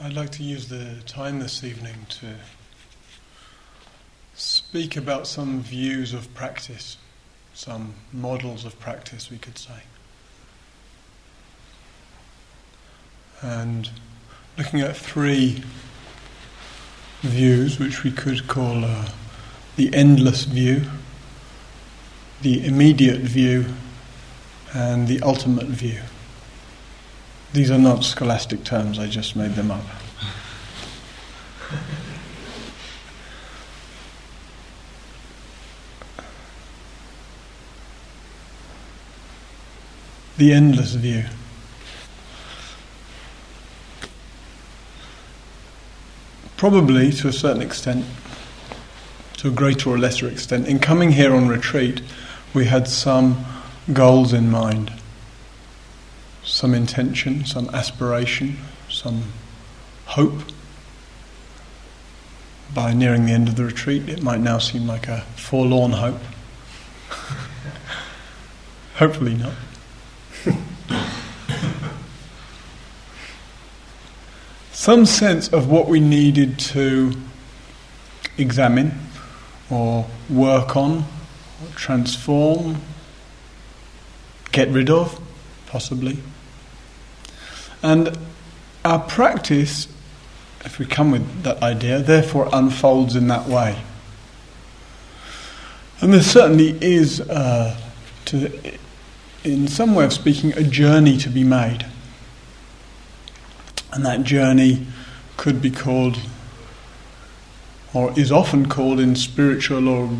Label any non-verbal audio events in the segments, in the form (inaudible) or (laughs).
I'd like to use the time this evening to speak about some views of practice, some models of practice, we could say. And looking at three views, which we could call uh, the endless view, the immediate view, and the ultimate view. These are not scholastic terms, I just made them up. the endless view. Probably to a certain extent, to a greater or lesser extent, in coming here on retreat, we had some goals in mind some intention, some aspiration, some hope. By nearing the end of the retreat, it might now seem like a forlorn hope. (laughs) Hopefully not. (laughs) some sense of what we needed to examine or work on, or transform, get rid of, possibly. And our practice, if we come with that idea, therefore unfolds in that way. And there certainly is, uh, to, in some way of speaking, a journey to be made. And that journey could be called, or is often called in spiritual or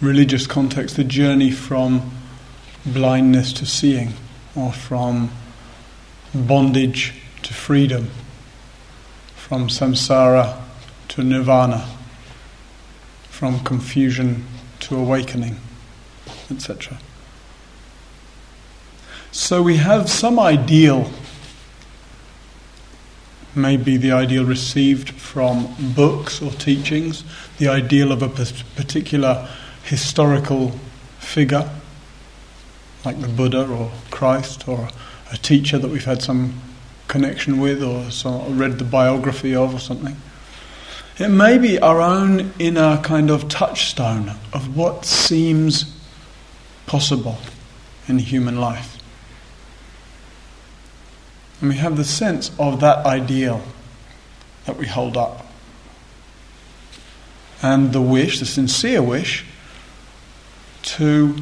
religious context, the journey from blindness to seeing, or from bondage to freedom, from samsara to nirvana, from confusion to awakening, etc. So we have some ideal, maybe the ideal received from books or teachings, the ideal of a particular historical figure, like the Buddha or Christ or a teacher that we've had some connection with or some, read the biography of or something. It may be our own inner kind of touchstone of what seems possible in human life. And we have the sense of that ideal that we hold up. And the wish, the sincere wish, to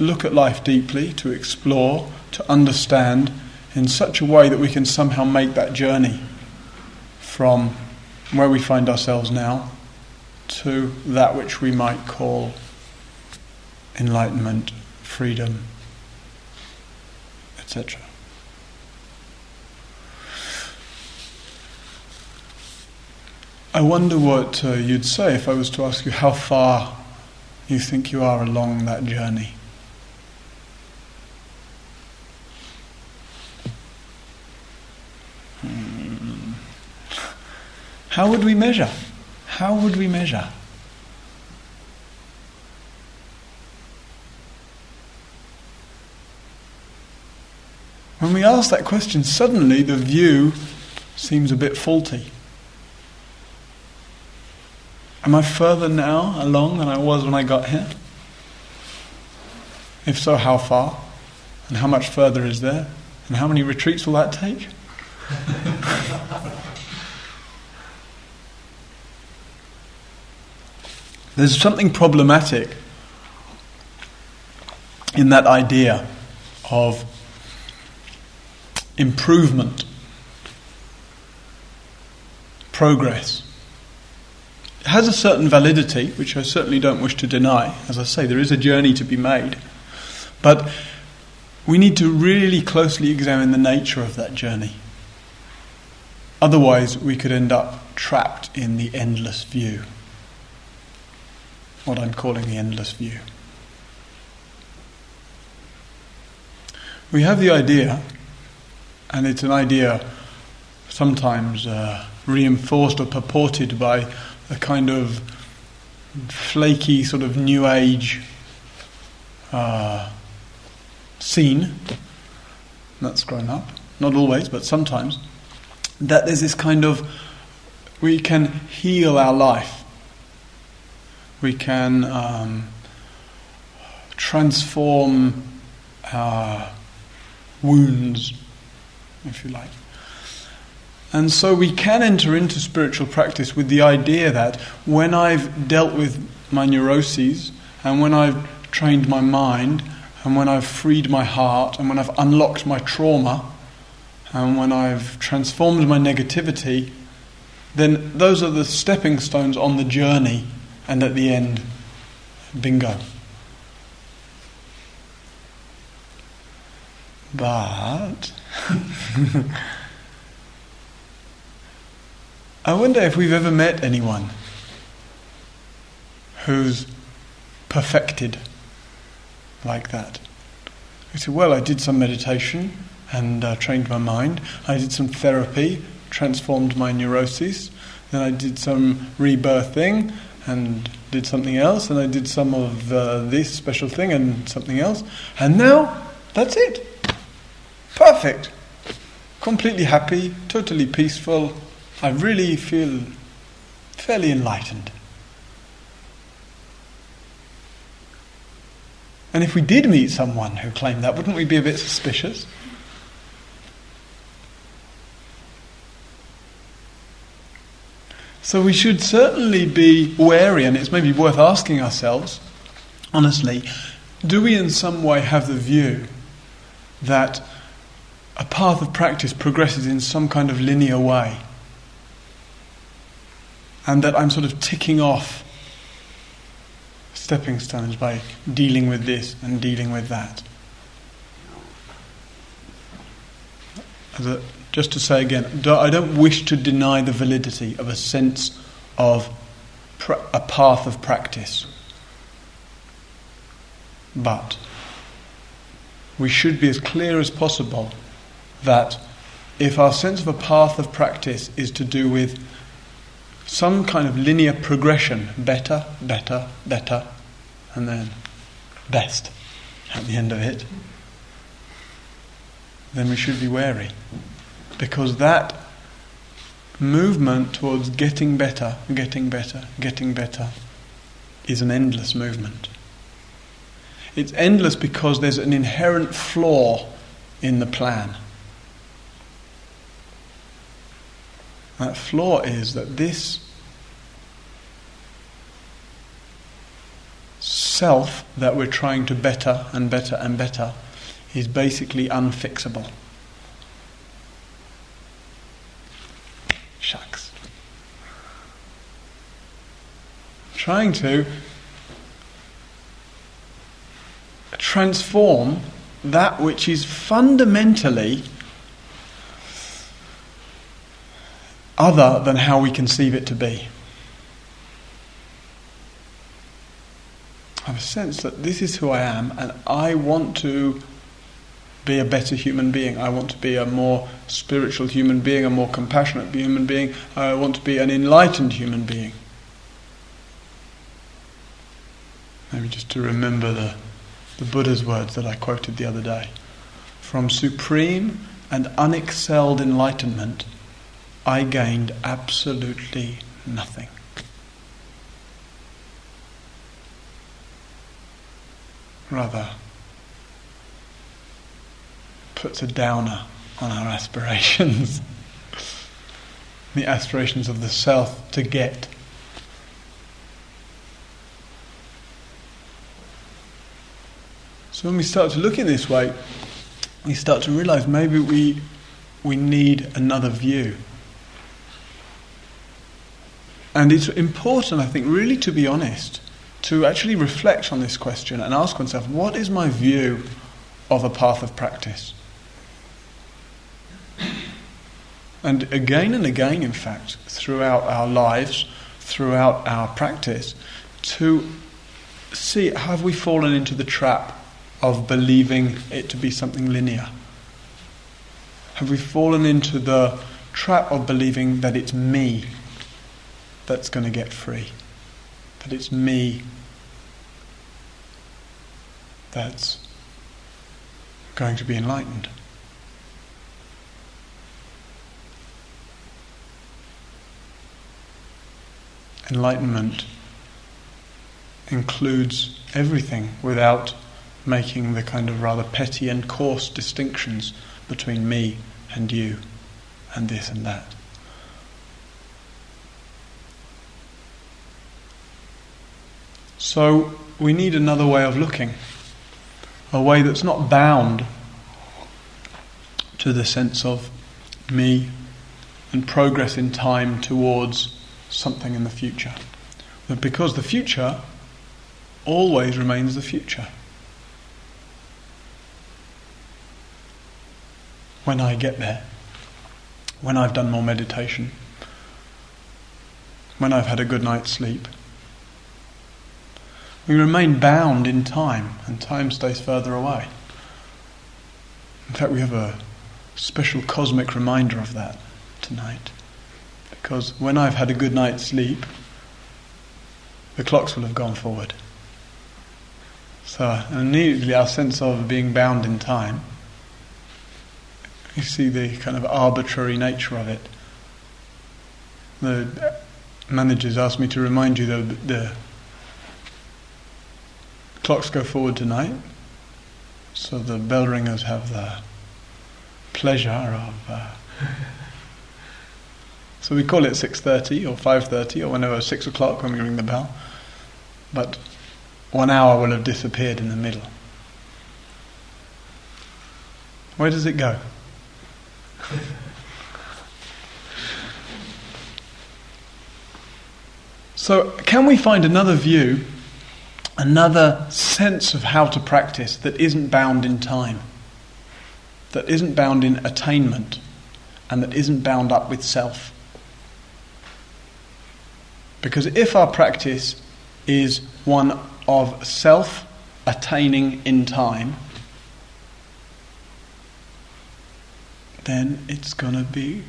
look at life deeply, to explore, to understand in such a way that we can somehow make that journey from where we find ourselves now to that which we might call enlightenment, freedom, etc. I wonder what uh, you'd say if I was to ask you how far you think you are along that journey. How would we measure? How would we measure? When we ask that question, suddenly the view seems a bit faulty. Am I further now along than I was when I got here? If so, how far? And how much further is there? And how many retreats will that take? (laughs) There's something problematic in that idea of improvement, progress. It has a certain validity, which I certainly don't wish to deny. As I say, there is a journey to be made. But we need to really closely examine the nature of that journey. Otherwise, we could end up trapped in the endless view what I'm calling the endless view. We have the idea, and it's an idea sometimes uh, reinforced or purported by a kind of flaky sort of new age uh, scene that's grown up. Not always, but sometimes. that there's this kind of we can heal our life. We can um, transform our wounds, if you like. And so we can enter into spiritual practice with the idea that when I've dealt with my neuroses and when I've trained my mind and when I've freed my heart and when I've unlocked my trauma and when I've transformed my negativity, then those are the stepping stones on the journey, and at the end, bingo. But (laughs) I wonder if we've ever met anyone who's perfected like that. I said, Well, I did some meditation and uh, trained my mind. I did some therapy, transformed my neuroses. Then I did some rebirthing and did something else. And I did some of uh, this special thing and something else. And now, that's it. Perfect. Completely happy, totally peaceful, I really feel fairly enlightened. And if we did meet someone who claimed that, wouldn't we be a bit suspicious? So we should certainly be wary, and it's maybe worth asking ourselves, honestly, do we in some way have the view that a path of practice progresses in some kind of linear way? and that I'm sort of ticking off stepping stones by dealing with this and dealing with that. A, just to say again, I don't wish to deny the validity of a sense of a path of practice. But we should be as clear as possible that if our sense of a path of practice is to do with some kind of linear progression better, better, better, and then best at the end of it, then we should be wary. Because that movement towards getting better, getting better, getting better is an endless movement. It's endless because there's an inherent flaw in the plan. That flaw is that this self that we're trying to better and better and better is basically unfixable. Trying to transform that which is fundamentally other than how we conceive it to be. I have a sense that this is who I am and I want to be a better human being. I want to be a more spiritual human being, a more compassionate human being. I want to be an enlightened human being. Maybe just to remember the, the Buddha's words that I quoted the other day. From supreme and unexcelled enlightenment, I gained absolutely nothing. Rather, puts a downer on our (laughs) aspirations. the aspirations of the self to get. So when we start to look in this way, we start to realize maybe we we need another view. And it's important, I think, really to be honest, to actually reflect on this question and ask oneself what is my view of a path of practice? And again and again, in fact, throughout our lives, throughout our practice, to see have we fallen into the trap of believing it to be something linear? Have we fallen into the trap of believing that it's me that's going to get free? That it's me that's going to be enlightened? Enlightenment includes everything without making the kind of rather petty and coarse distinctions between me and you and this and that. So we need another way of looking, a way that's not bound to the sense of me and progress in time towards something in the future. But because the future always remains the future. When I get there, when I've done more meditation, when I've had a good night's sleep, we remain bound in time, and time stays further away. In fact, we have a special cosmic reminder of that tonight. Because when I've had a good night's sleep, the clocks will have gone forward. So immediately our sense of being bound in time, you see the kind of arbitrary nature of it. The managers asked me to remind you that the clocks go forward tonight, so the bell ringers have the pleasure of. Uh, (laughs) so we call it six thirty or five thirty or whenever six o'clock when we ring the bell, but one hour will have disappeared in the middle. Where does it go? So, can we find another view another sense of how to practice that isn't bound in time, that isn't bound in attainment, and that isn't bound up with self. Because if our practice is one of self attaining in time, then it's going to be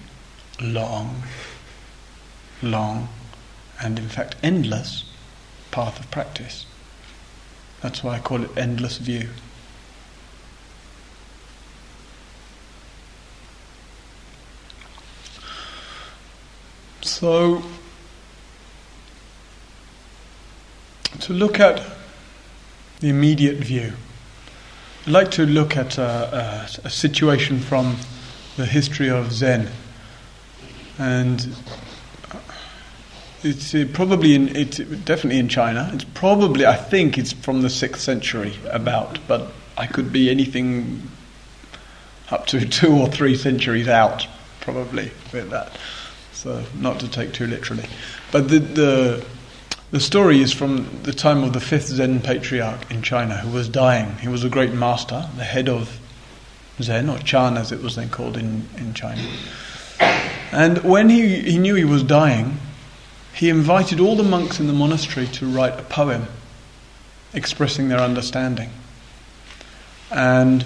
long, long, and in fact endless path of practice. That's why I call it endless view. So, to look at the immediate view, I'd like to look at a, a, a situation from the history of Zen. And it's uh, probably in it's definitely in China. It's probably I think it's from the sixth century about, but I could be anything up to (laughs) two or three centuries out probably with that. So not to take too literally, but the the the story is from the time of the fifth Zen patriarch in China who was dying. He was a great master, the head of Zen or Chan as it was then called in in China. And when he, he knew he was dying, he invited all the monks in the monastery to write a poem expressing their understanding. And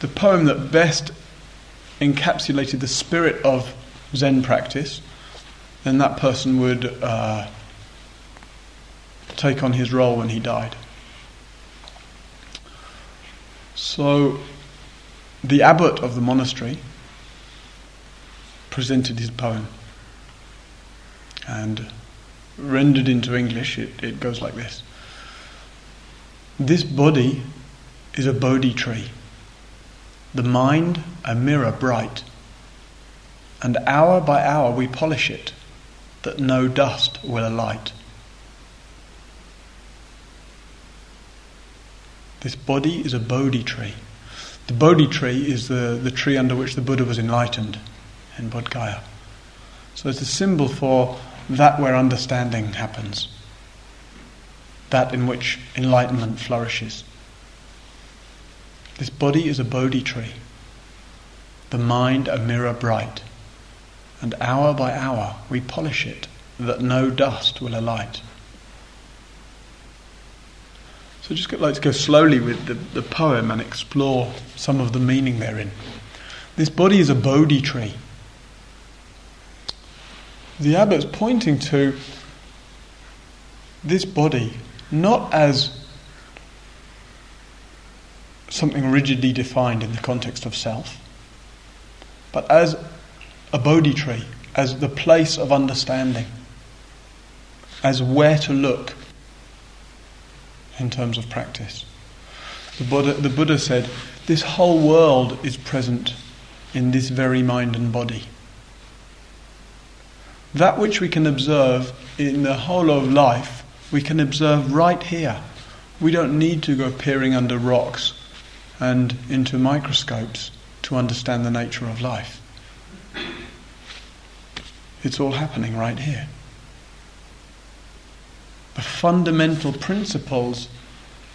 the poem that best encapsulated the spirit of Zen practice, then that person would uh, take on his role when he died. So the abbot of the monastery presented his poem and rendered into English, it, it goes like this This body is a Bodhi tree, the mind a mirror bright, and hour by hour we polish it, that no dust will alight. This body is a Bodhi tree. The Bodhi tree is the, the tree under which the Buddha was enlightened in Bodh Gaya. So it's a symbol for that where understanding happens, that in which enlightenment flourishes. This body is a Bodhi tree, the mind a mirror bright, and hour by hour we polish it that no dust will alight. So I'd just like to go slowly with the, the poem and explore some of the meaning therein. This body is a Bodhi tree the abbot's pointing to this body not as something rigidly defined in the context of self, but as a Bodhi tree, as the place of understanding. as where to look in terms of practice. The Buddha, the Buddha said, This whole world is present in this very mind and body. That which we can observe in the whole of life, we can observe right here. We don't need to go peering under rocks and into microscopes to understand the nature of life. It's all happening right here. The fundamental principles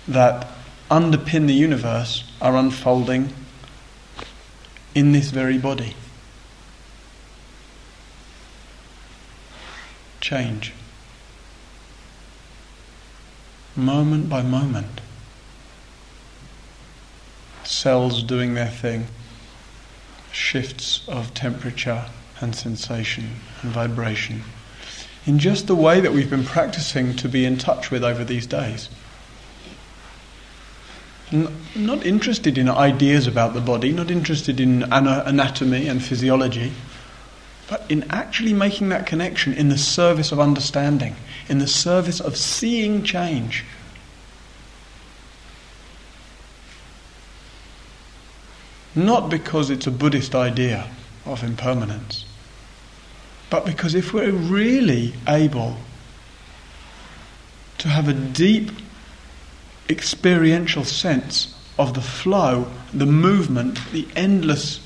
that underpin the universe are unfolding in this very body. Change. Moment by moment. Cells doing their thing, shifts of temperature and sensation and vibration in just the way that we've been practicing to be in touch with over these days not interested in ideas about the body, not interested in anatomy and physiology, but in actually making that connection in the service of understanding, in the service of seeing change. Not because it's a Buddhist idea of impermanence, but because if we're really able to have a deep experiential sense of the flow, the movement, the endless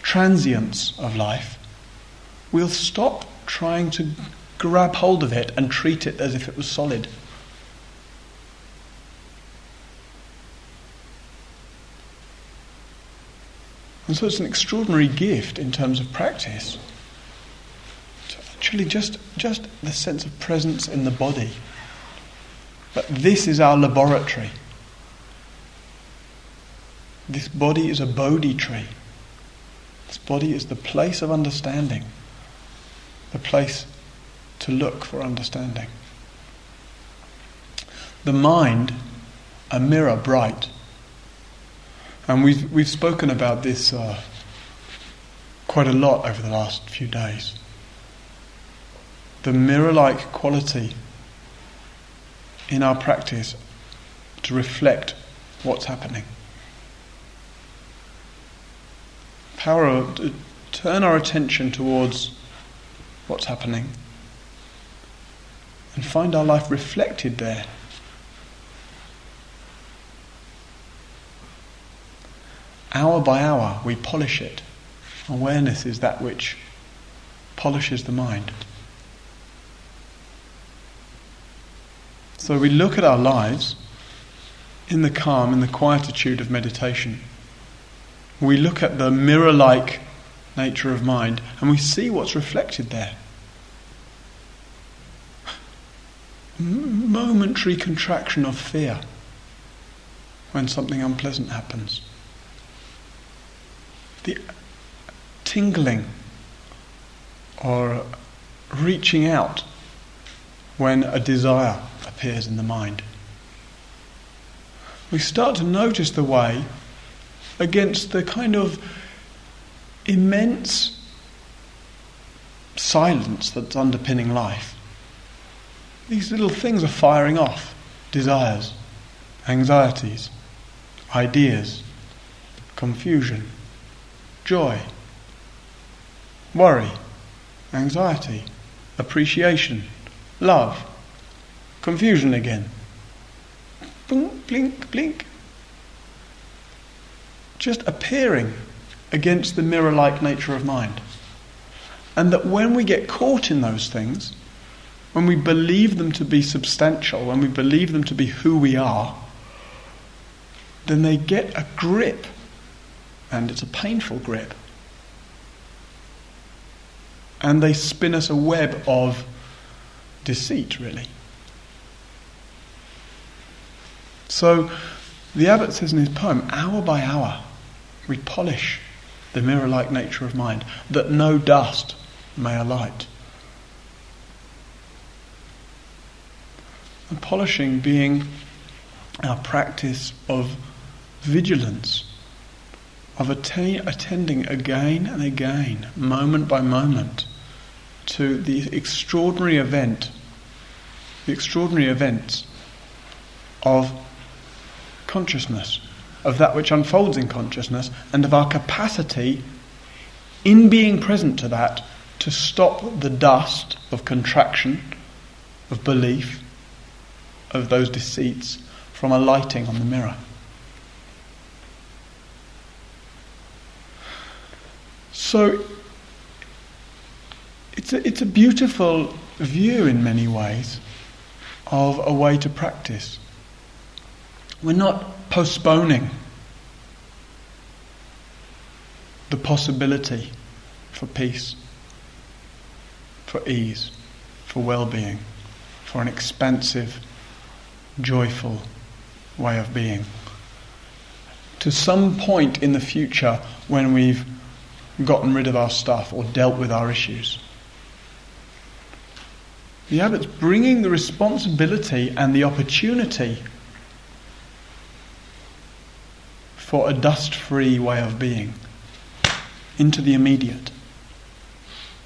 transience of life, we'll stop trying to grab hold of it and treat it as if it was solid. And so it's an extraordinary gift in terms of practice. Actually just, just the sense of presence in the body but this is our laboratory. This body is a Bodhi tree. This body is the place of understanding, the place to look for understanding. The mind, a mirror bright. And we've, we've spoken about this uh, quite a lot over the last few days. The mirror like quality in our practice to reflect what's happening. Power of, to turn our attention towards what's happening and find our life reflected there. Hour by hour, we polish it. Awareness is that which polishes the mind. So we look at our lives in the calm, in the quietude of meditation. We look at the mirror like nature of mind and we see what's reflected there. Momentary contraction of fear when something unpleasant happens. The tingling or reaching out when a desire appears in the mind. We start to notice the way against the kind of immense silence that's underpinning life. These little things are firing off desires, anxieties, ideas, confusion, joy, worry, anxiety, appreciation, love, Confusion again. Blink, blink, blink. Just appearing against the mirror like nature of mind. And that when we get caught in those things, when we believe them to be substantial, when we believe them to be who we are, then they get a grip. And it's a painful grip. And they spin us a web of deceit, really. So the abbot says in his poem, hour by hour, we polish the mirror like nature of mind, that no dust may alight. And polishing being our practice of vigilance, of atten- attending again and again, moment by moment, to the extraordinary event the extraordinary events of consciousness, of that which unfolds in consciousness, and of our capacity in being present to that to stop the dust of contraction, of belief, of those deceits from alighting on the mirror. So it's a, it's a beautiful view in many ways of a way to practice. We're not postponing the possibility for peace, for ease, for well being, for an expansive, joyful way of being. To some point in the future when we've gotten rid of our stuff or dealt with our issues. The abbot's bringing the responsibility and the opportunity for a dust free way of being into the immediate.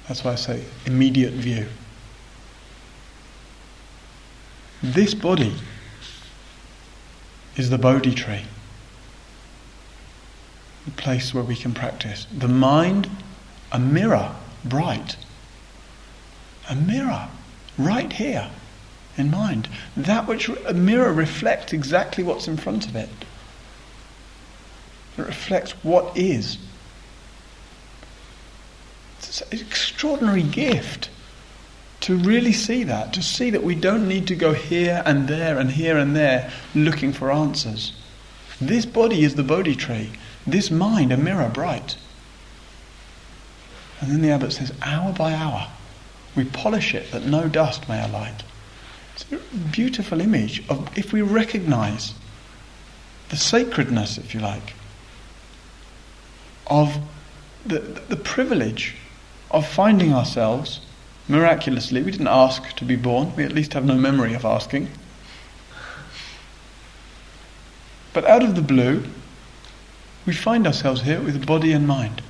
That's why I say immediate view. This body is the Bodhi tree, the place where we can practice. The mind, a mirror, bright. A mirror, right here in mind. That which a mirror reflects exactly what's in front of it. It reflects what is. It's an extraordinary gift to really see that, to see that we don't need to go here and there and here and there looking for answers. This body is the Bodhi tree, this mind a mirror bright. And then the abbot says, hour by hour, we polish it that no dust may alight. It's a beautiful image of if we recognize the sacredness, if you like, of the, the privilege of finding ourselves miraculously. We didn't ask to be born, we at least have no memory of asking. But out of the blue, we find ourselves here with body and mind.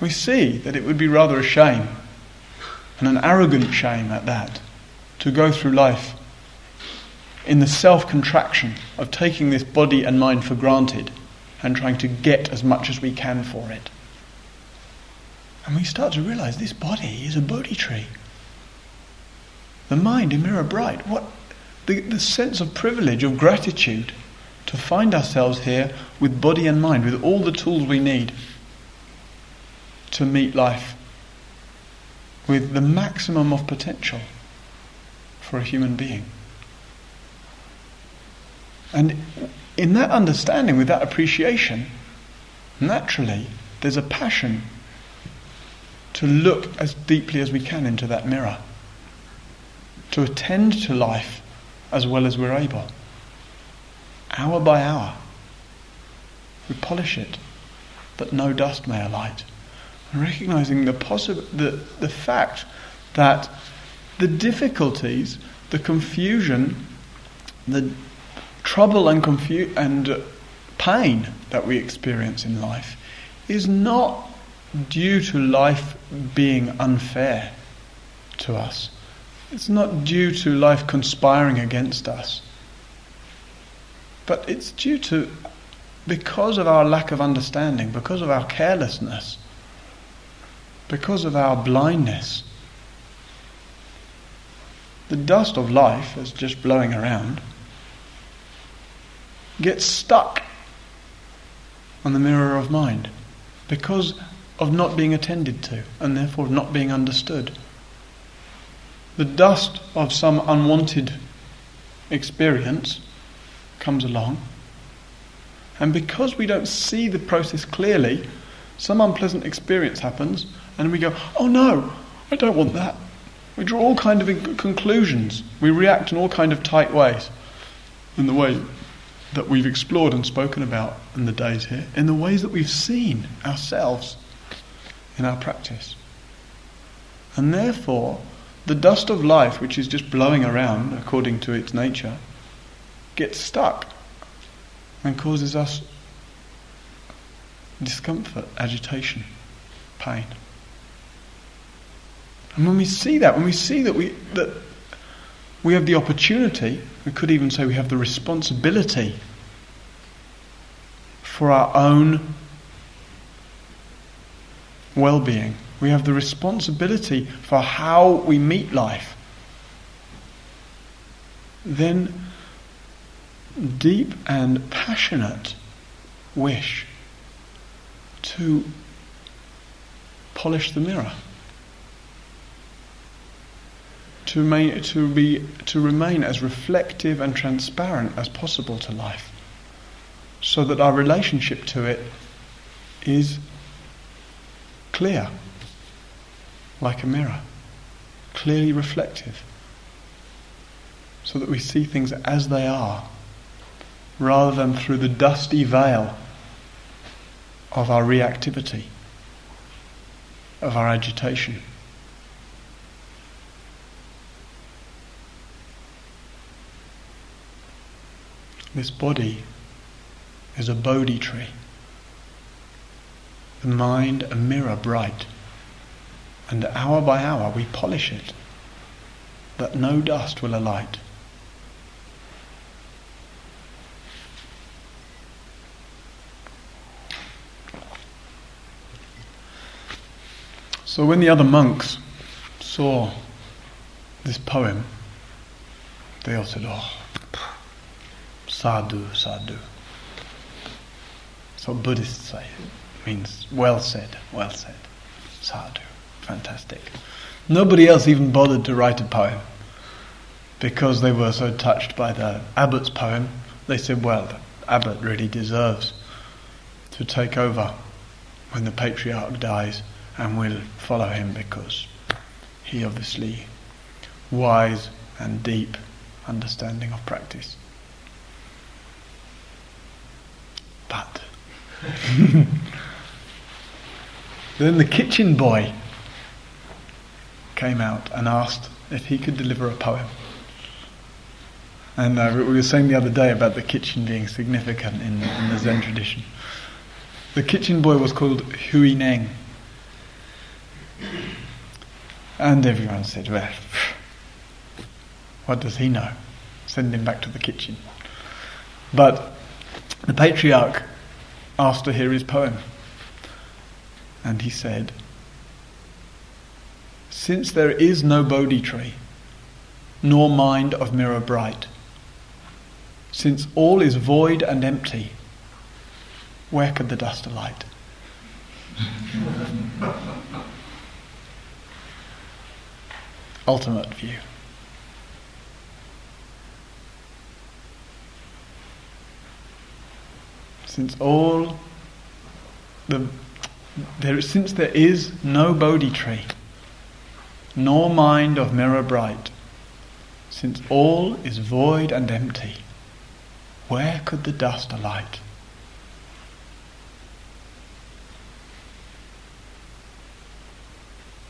We see that it would be rather a shame, and an arrogant shame at that, to go through life in the self contraction of taking this body and mind for granted and trying to get as much as we can for it. And we start to realize this body is a Bodhi tree. The mind, a mirror bright. What the, the sense of privilege, of gratitude to find ourselves here with body and mind, with all the tools we need to meet life with the maximum of potential for a human being. And in that understanding, with that appreciation, naturally there's a passion to look as deeply as we can into that mirror, to attend to life as well as we're able. Hour by hour, we polish it that no dust may alight. And recognizing the, possi- the, the fact that the difficulties, the confusion, the trouble and confu- and pain that we experience in life is not due to life being unfair to us. It's not due to life conspiring against us. But it's due to, because of our lack of understanding, because of our carelessness, because of our blindness. The dust of life is just blowing around gets stuck on the mirror of mind because of not being attended to and therefore not being understood. The dust of some unwanted experience comes along, and because we don't see the process clearly, some unpleasant experience happens, and we go, "Oh no, I don't want that." We draw all kind of conclusions. We react in all kind of tight ways, in the way that we've explored and spoken about in the days here, in the ways that we've seen ourselves in our practice. And therefore, the dust of life, which is just blowing around according to its nature, gets stuck and causes us discomfort, agitation, pain. And when we see that, when we see that we that we have the opportunity, we could even say we have the responsibility for our own well-being. We have the responsibility for how we meet life. Then deep and passionate wish to polish the mirror. To, remain, to, be, to remain as reflective and transparent as possible to life, so that our relationship to it is clear, like a mirror, clearly reflective, so that we see things as they are, rather than through the dusty veil of our reactivity, of our agitation. This body is a Bodhi tree the mind a mirror bright, and hour by hour we polish it, that no dust will alight. So when the other monks saw this poem, they all said, Oh, sadhu, sadhu. So Buddhists say means well said, well said. Sadhu. Fantastic. Nobody else even bothered to write a poem because they were so touched by the abbot's poem. They said, well, the abbot really deserves to take over when the patriarch dies and we'll follow him because he obviously wise and deep understanding of practice. But (laughs) Then the kitchen boy came out and asked if he could deliver a poem. And uh, we were saying the other day about the kitchen being significant in, in the Zen tradition. The kitchen boy was called Hui Neng. And everyone said, well, what does he know? Send him back to the kitchen. But the patriarch asked to hear his poem. And he said, Since there is no Bodhi tree, nor mind of mirror bright, since all is void and empty, where could the dust alight? (laughs) Ultimate view. Since all the there, since there is no Bodhi tree, nor mind of mirror bright, since all is void and empty, where could the dust alight?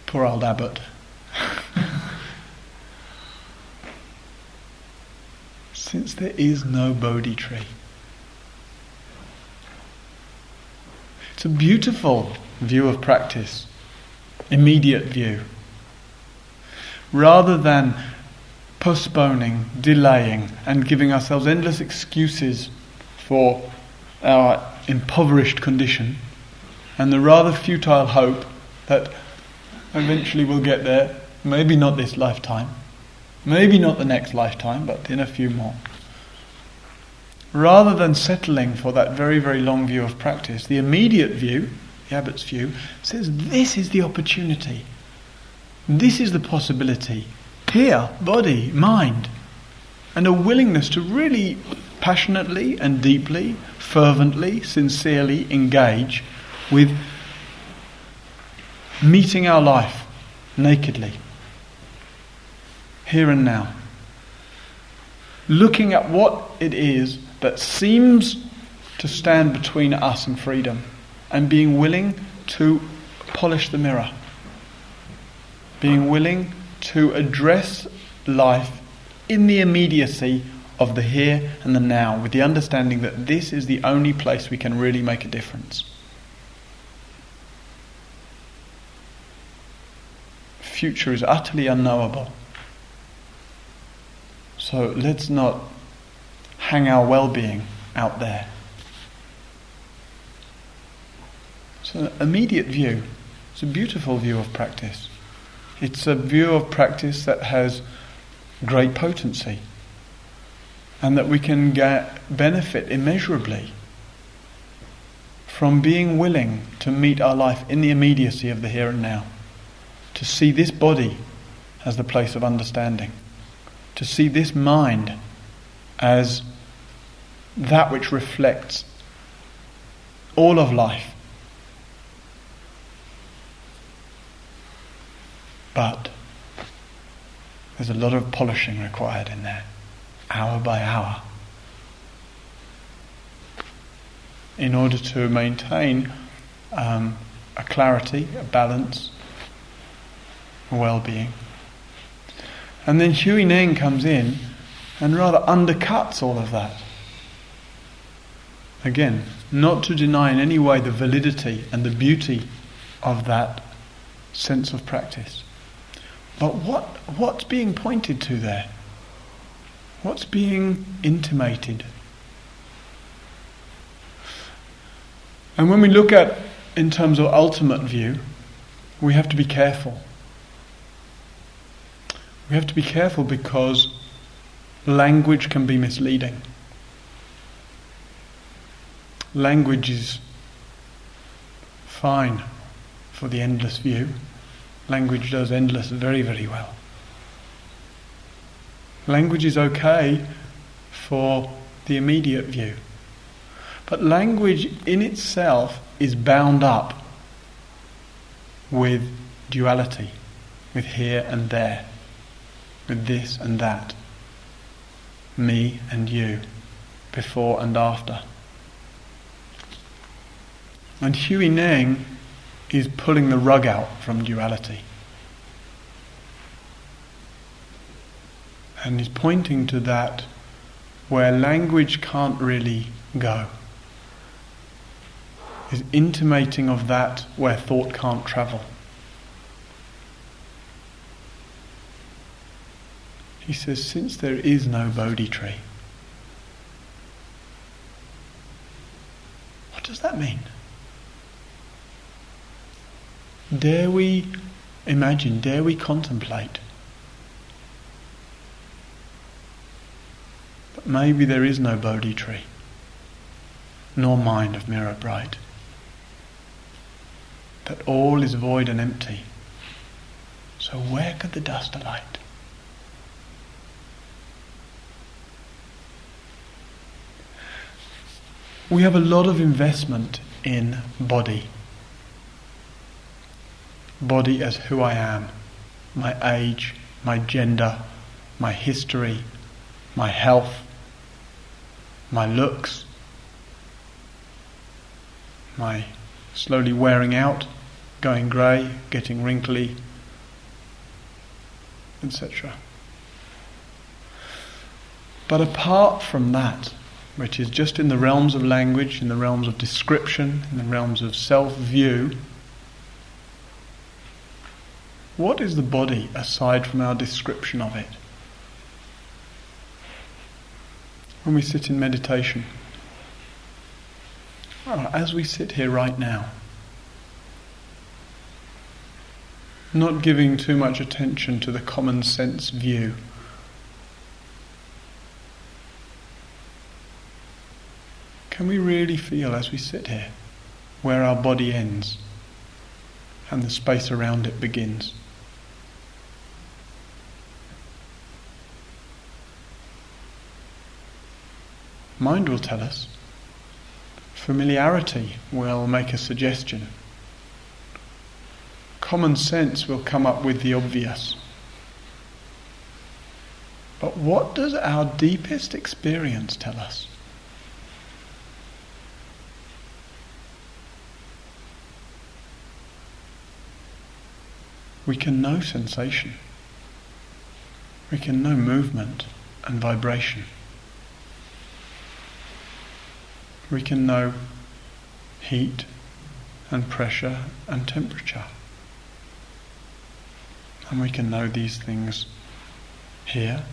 Poor old abbot. (laughs) since there is no Bodhi tree, It's a beautiful view of practice, immediate view. Rather than postponing, delaying, and giving ourselves endless excuses for our impoverished condition, and the rather futile hope that eventually we'll get there, maybe not this lifetime, maybe not the next lifetime, but in a few more rather than settling for that very, very long view of practice, the immediate view, the abbot's view, says this is the opportunity. This is the possibility. Here, body, mind, and a willingness to really passionately and deeply, fervently, sincerely engage with meeting our life nakedly, here and now. Looking at what it is that seems to stand between us and freedom and being willing to polish the mirror. Being willing to address life in the immediacy of the here and the now with the understanding that this is the only place we can really make a difference. future is utterly unknowable. So let's not hang our well being out there. It's an immediate view. It's a beautiful view of practice. It's a view of practice that has great potency and that we can get benefit immeasurably from being willing to meet our life in the immediacy of the here and now, to see this body as the place of understanding, to see this mind as that which reflects all of life. But there's a lot of polishing required in there, hour by hour, in order to maintain um, a clarity, a balance, a well being. And then Hui Neng comes in and rather undercuts all of that. Again, not to deny in any way the validity and the beauty of that sense of practice. But what, what's being pointed to there? What's being intimated? And when we look at, in terms of ultimate view, we have to be careful. We have to be careful because language can be misleading. Language is fine for the endless view. Language does endless very, very well. Language is okay for the immediate view. But language in itself is bound up with duality, with here and there, with this and that, me and you, before and after. And Hui Neng is pulling the rug out from duality. And he's pointing to that where language can't really go. Is intimating of that where thought can't travel. He says, since there is no Bodhi tree, what does that mean? Dare we imagine, dare we contemplate? But maybe there is no Bodhi tree, nor mind of mirror bright. That all is void and empty. So where could the dust alight? We have a lot of investment in body body as who I am, my age, my gender, my history, my health, my looks, my slowly wearing out, going grey, getting wrinkly, etc. But apart from that, which is just in the realms of language, in the realms of description, in the realms of self view, what is the body aside from our description of it? When we sit in meditation, as we sit here right now, not giving too much attention to the common sense view. Can we really feel as we sit here where our body ends and the space around it begins? Mind will tell us. Familiarity will make a suggestion. Common sense will come up with the obvious. But what does our deepest experience tell us? We can know sensation. We can know movement and vibration. We can know heat and pressure and temperature. And we can know these things here,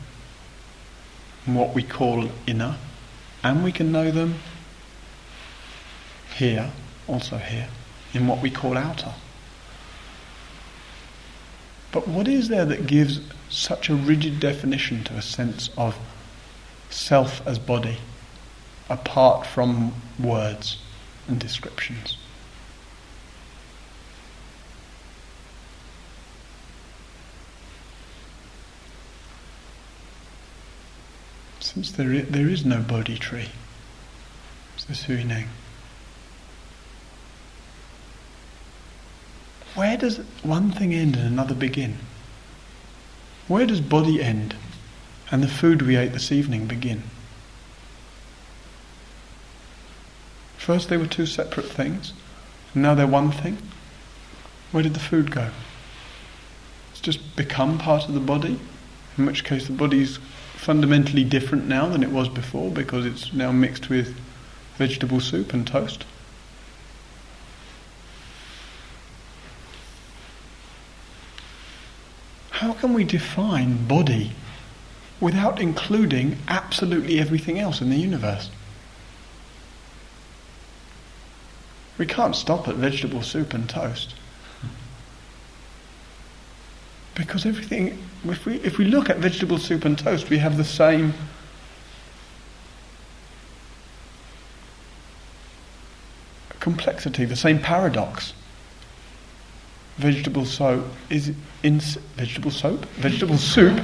in what we call inner, and we can know them here, also here, in what we call outer. But what is there that gives such a rigid definition to a sense of self as body, apart from words and descriptions? Since there is, there is no Bodhi tree, says Huineng. Where does one thing end and another begin? Where does body end and the food we ate this evening begin? First they were two separate things, and now they're one thing. Where did the food go? It's just become part of the body, in which case the body's fundamentally different now than it was before because it's now mixed with vegetable soup and toast. How can we define body without including absolutely everything else in the universe? We can't stop at vegetable soup and toast. Because everything, if we, if we look at vegetable soup and toast, we have the same complexity, the same paradox. Vegetable soap is in vegetable soap, vegetable (laughs) soup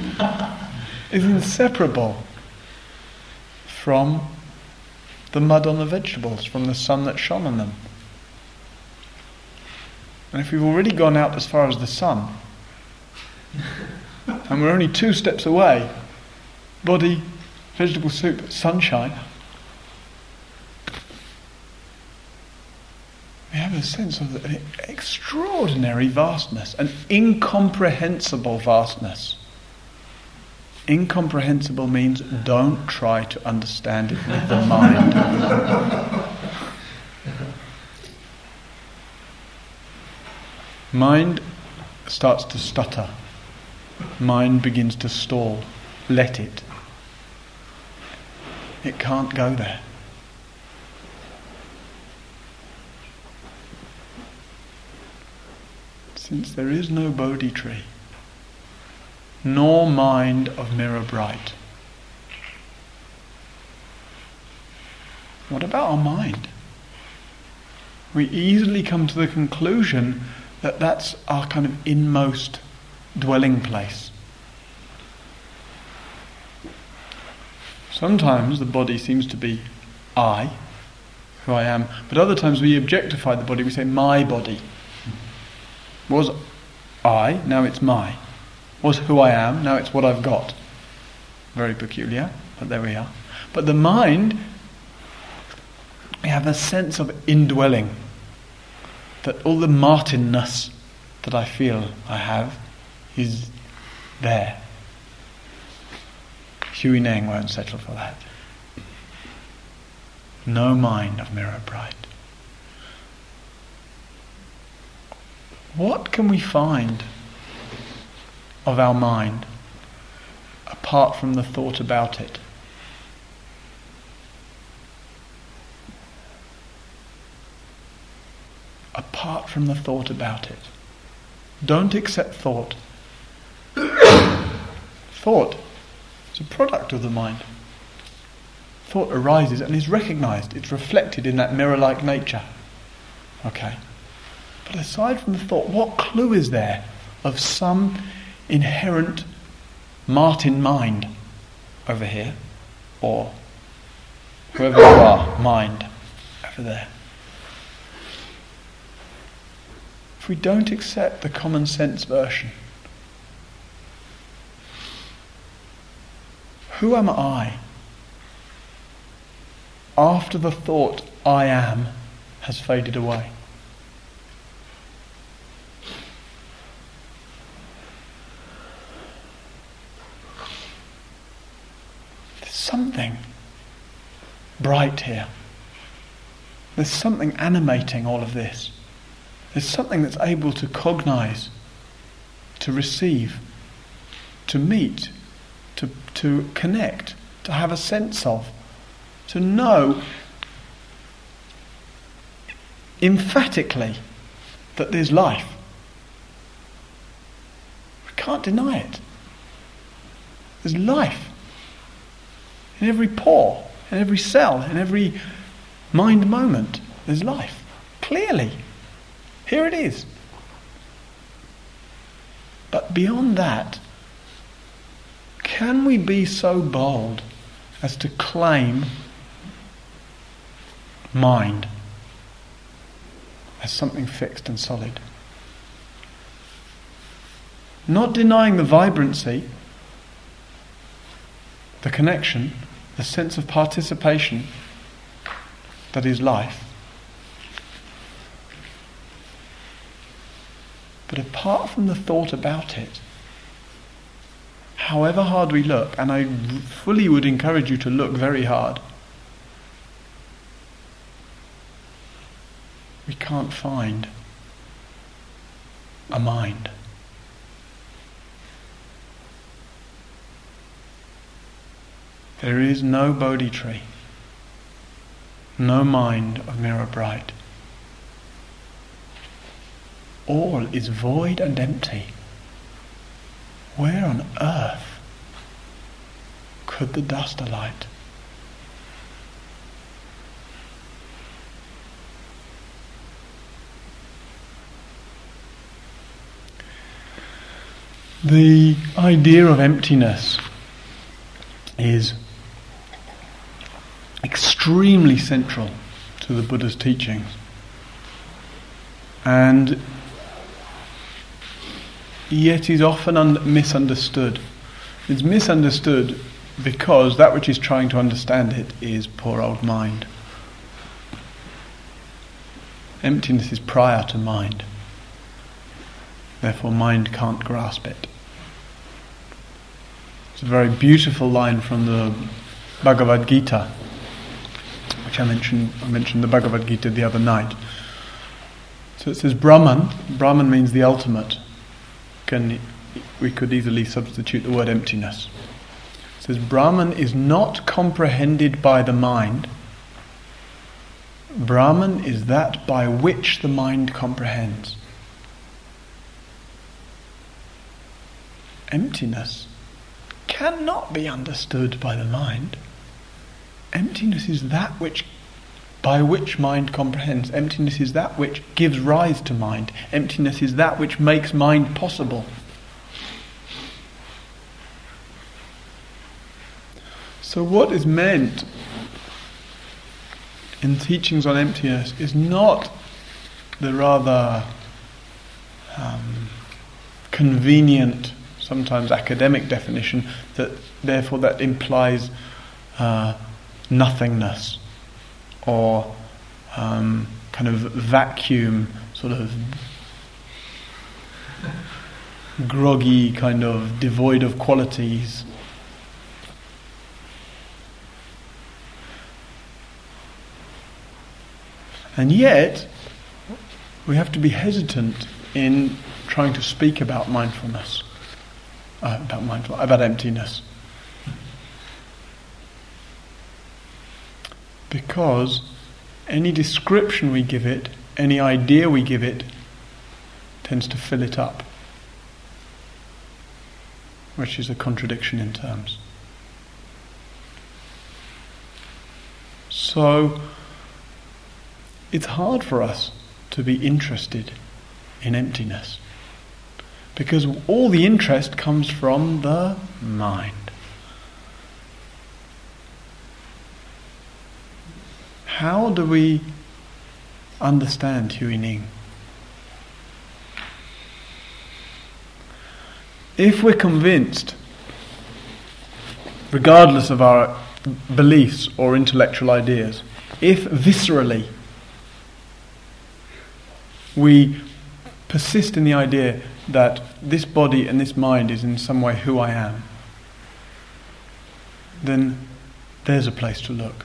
is inseparable from the mud on the vegetables, from the sun that shone on them. And if we've already gone out as far as the sun, (laughs) and we're only two steps away. Body, vegetable soup, sunshine. We have a sense of an extraordinary vastness, an incomprehensible vastness. Incomprehensible means don't try to understand it with the mind. (laughs) mind starts to stutter mind begins to stall. Let it. It can't go there. Since there is no Bodhi tree, nor mind of mirror bright. What about our mind? We easily come to the conclusion that that's our kind of inmost dwelling place. Sometimes the body seems to be I, who I am, but other times we objectify the body, we say my body. Was I, now it's my. Was who I am, now it's what I've got. Very peculiar, but there we are. But the mind, we have a sense of indwelling. That all the Martinness that I feel I have is there. Huineng won't settle for that. No mind of mirror bright. What can we find of our mind apart from the thought about it? Apart from the thought about it. Don't accept thought (coughs) Thought is a product of the mind. Thought arises and is recognized, it's reflected in that mirror like nature. Okay. But aside from the thought, what clue is there of some inherent Martin mind over here? Or whoever you are, mind over there? If we don't accept the common sense version, Who am I? After the thought, I am, has faded away. There's something bright here. There's something animating all of this. There's something that's able to cognize to receive, to meet, to, to connect, to have a sense of, to know emphatically that there's life. We can't deny it. There's life in every pore, in every cell, in every mind moment. There's life. Clearly. Here it is. But beyond that, can we be so bold as to claim mind as something fixed and solid? Not denying the vibrancy, the connection, the sense of participation that is life. But apart from the thought about it, however hard we look, and I fully would encourage you to look very hard, we can't find a mind. There is no Bodhi tree, no mind of mirror bright all is void and empty, where on earth could the dust alight? The idea of emptiness is extremely central to the Buddha's teachings. And yet is often un- misunderstood. It's misunderstood because that which is trying to understand it is poor old mind. Emptiness is prior to mind. Therefore, mind can't grasp it. It's a very beautiful line from the Bhagavad Gita, which I mentioned. I mentioned the Bhagavad Gita the other night. So it says Brahman. Brahman means the ultimate can we could easily substitute the word emptiness. It says Brahman is not comprehended by the mind. Brahman is that by which the mind comprehends. Emptiness cannot be understood by the mind. Emptiness is that which by which mind comprehends. Emptiness is that which gives rise to mind. Emptiness is that which makes mind possible. So, what is meant in teachings on emptiness is not the rather um, convenient, sometimes academic definition that therefore that implies uh, nothingness or um, kind of vacuum, sort of groggy, kind of devoid of qualities. And yet, we have to be hesitant in trying to speak about mindfulness, uh, about mindfulness, about emptiness. Because any description we give it, any idea we give it, tends to fill it up, which is a contradiction in terms. So, it's hard for us to be interested in emptiness because all the interest comes from the mind. How do we understand Hui Neng? If we're convinced, regardless of our beliefs or intellectual ideas, if viscerally we persist in the idea that this body and this mind is in some way who I am, then there's a place to look.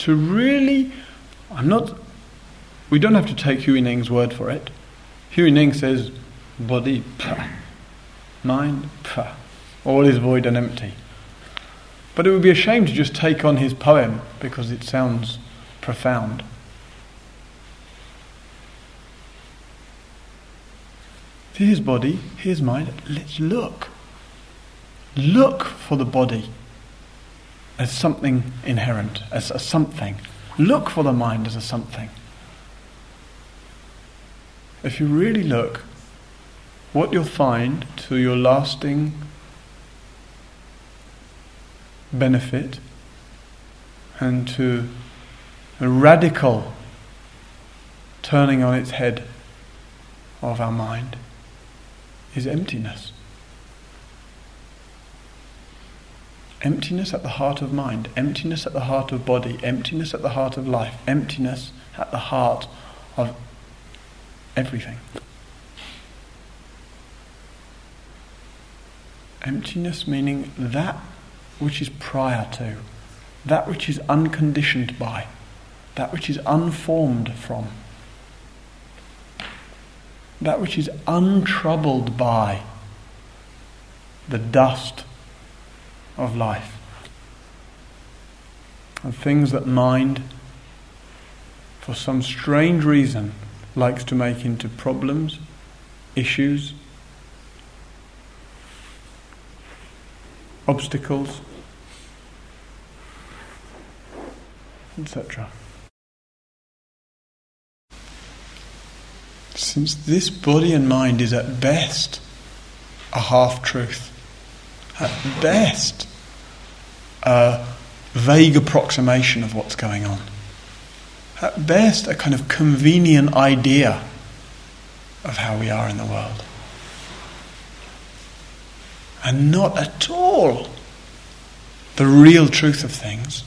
To really, I'm not, we don't have to take Hui Neng's word for it, Huey Ning says, body, pah. mind, pah. all is void and empty. But it would be a shame to just take on his poem because it sounds profound. Here's body, here's mind. Let's look. Look for the body as something inherent, as a something. Look for the mind as a something. If you really look, what you'll find to your lasting benefit and to a radical turning on its head of our mind is emptiness. Emptiness at the heart of mind, emptiness at the heart of body, emptiness at the heart of life, emptiness at the heart of everything. Emptiness meaning that which is prior to, that which is unconditioned by, that which is unformed from, that which is untroubled by the dust of life. And things that mind, for some strange reason, likes to make into problems, issues, obstacles, etc. Since this body and mind is at best a half truth, at best a vague approximation of what's going on. At best, a kind of convenient idea of how we are in the world. And not at all the real truth of things.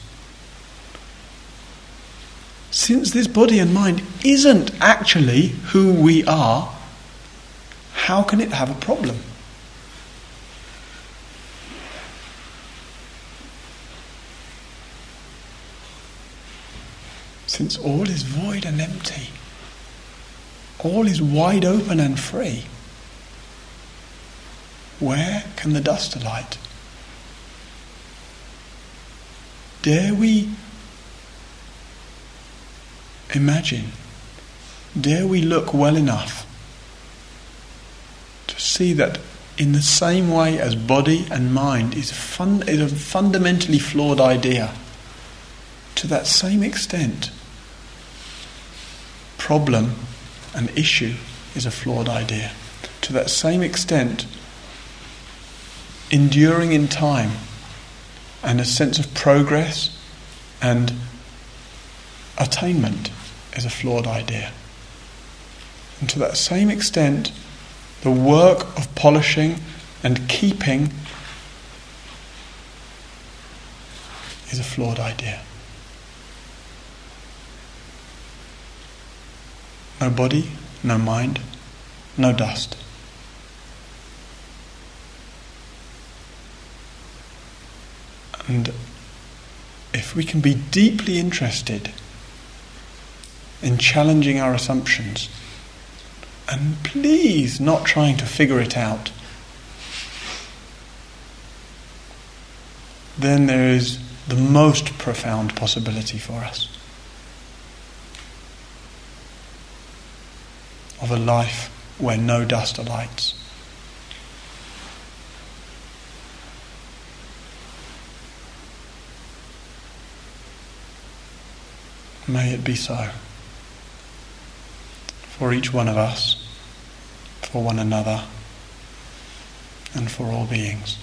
Since this body and mind isn't actually who we are, how can it have a problem? Since all is void and empty, all is wide open and free, where can the dust alight? Dare we imagine, dare we look well enough to see that in the same way as body and mind is, fun, is a fundamentally flawed idea, to that same extent, problem and issue is a flawed idea. To that same extent, enduring in time and a sense of progress and attainment is a flawed idea. And to that same extent, the work of polishing and keeping is a flawed idea. No body, no mind, no dust. And if we can be deeply interested in challenging our assumptions, and please not trying to figure it out, then there is the most profound possibility for us. Of a life where no dust alights. May it be so for each one of us, for one another, and for all beings.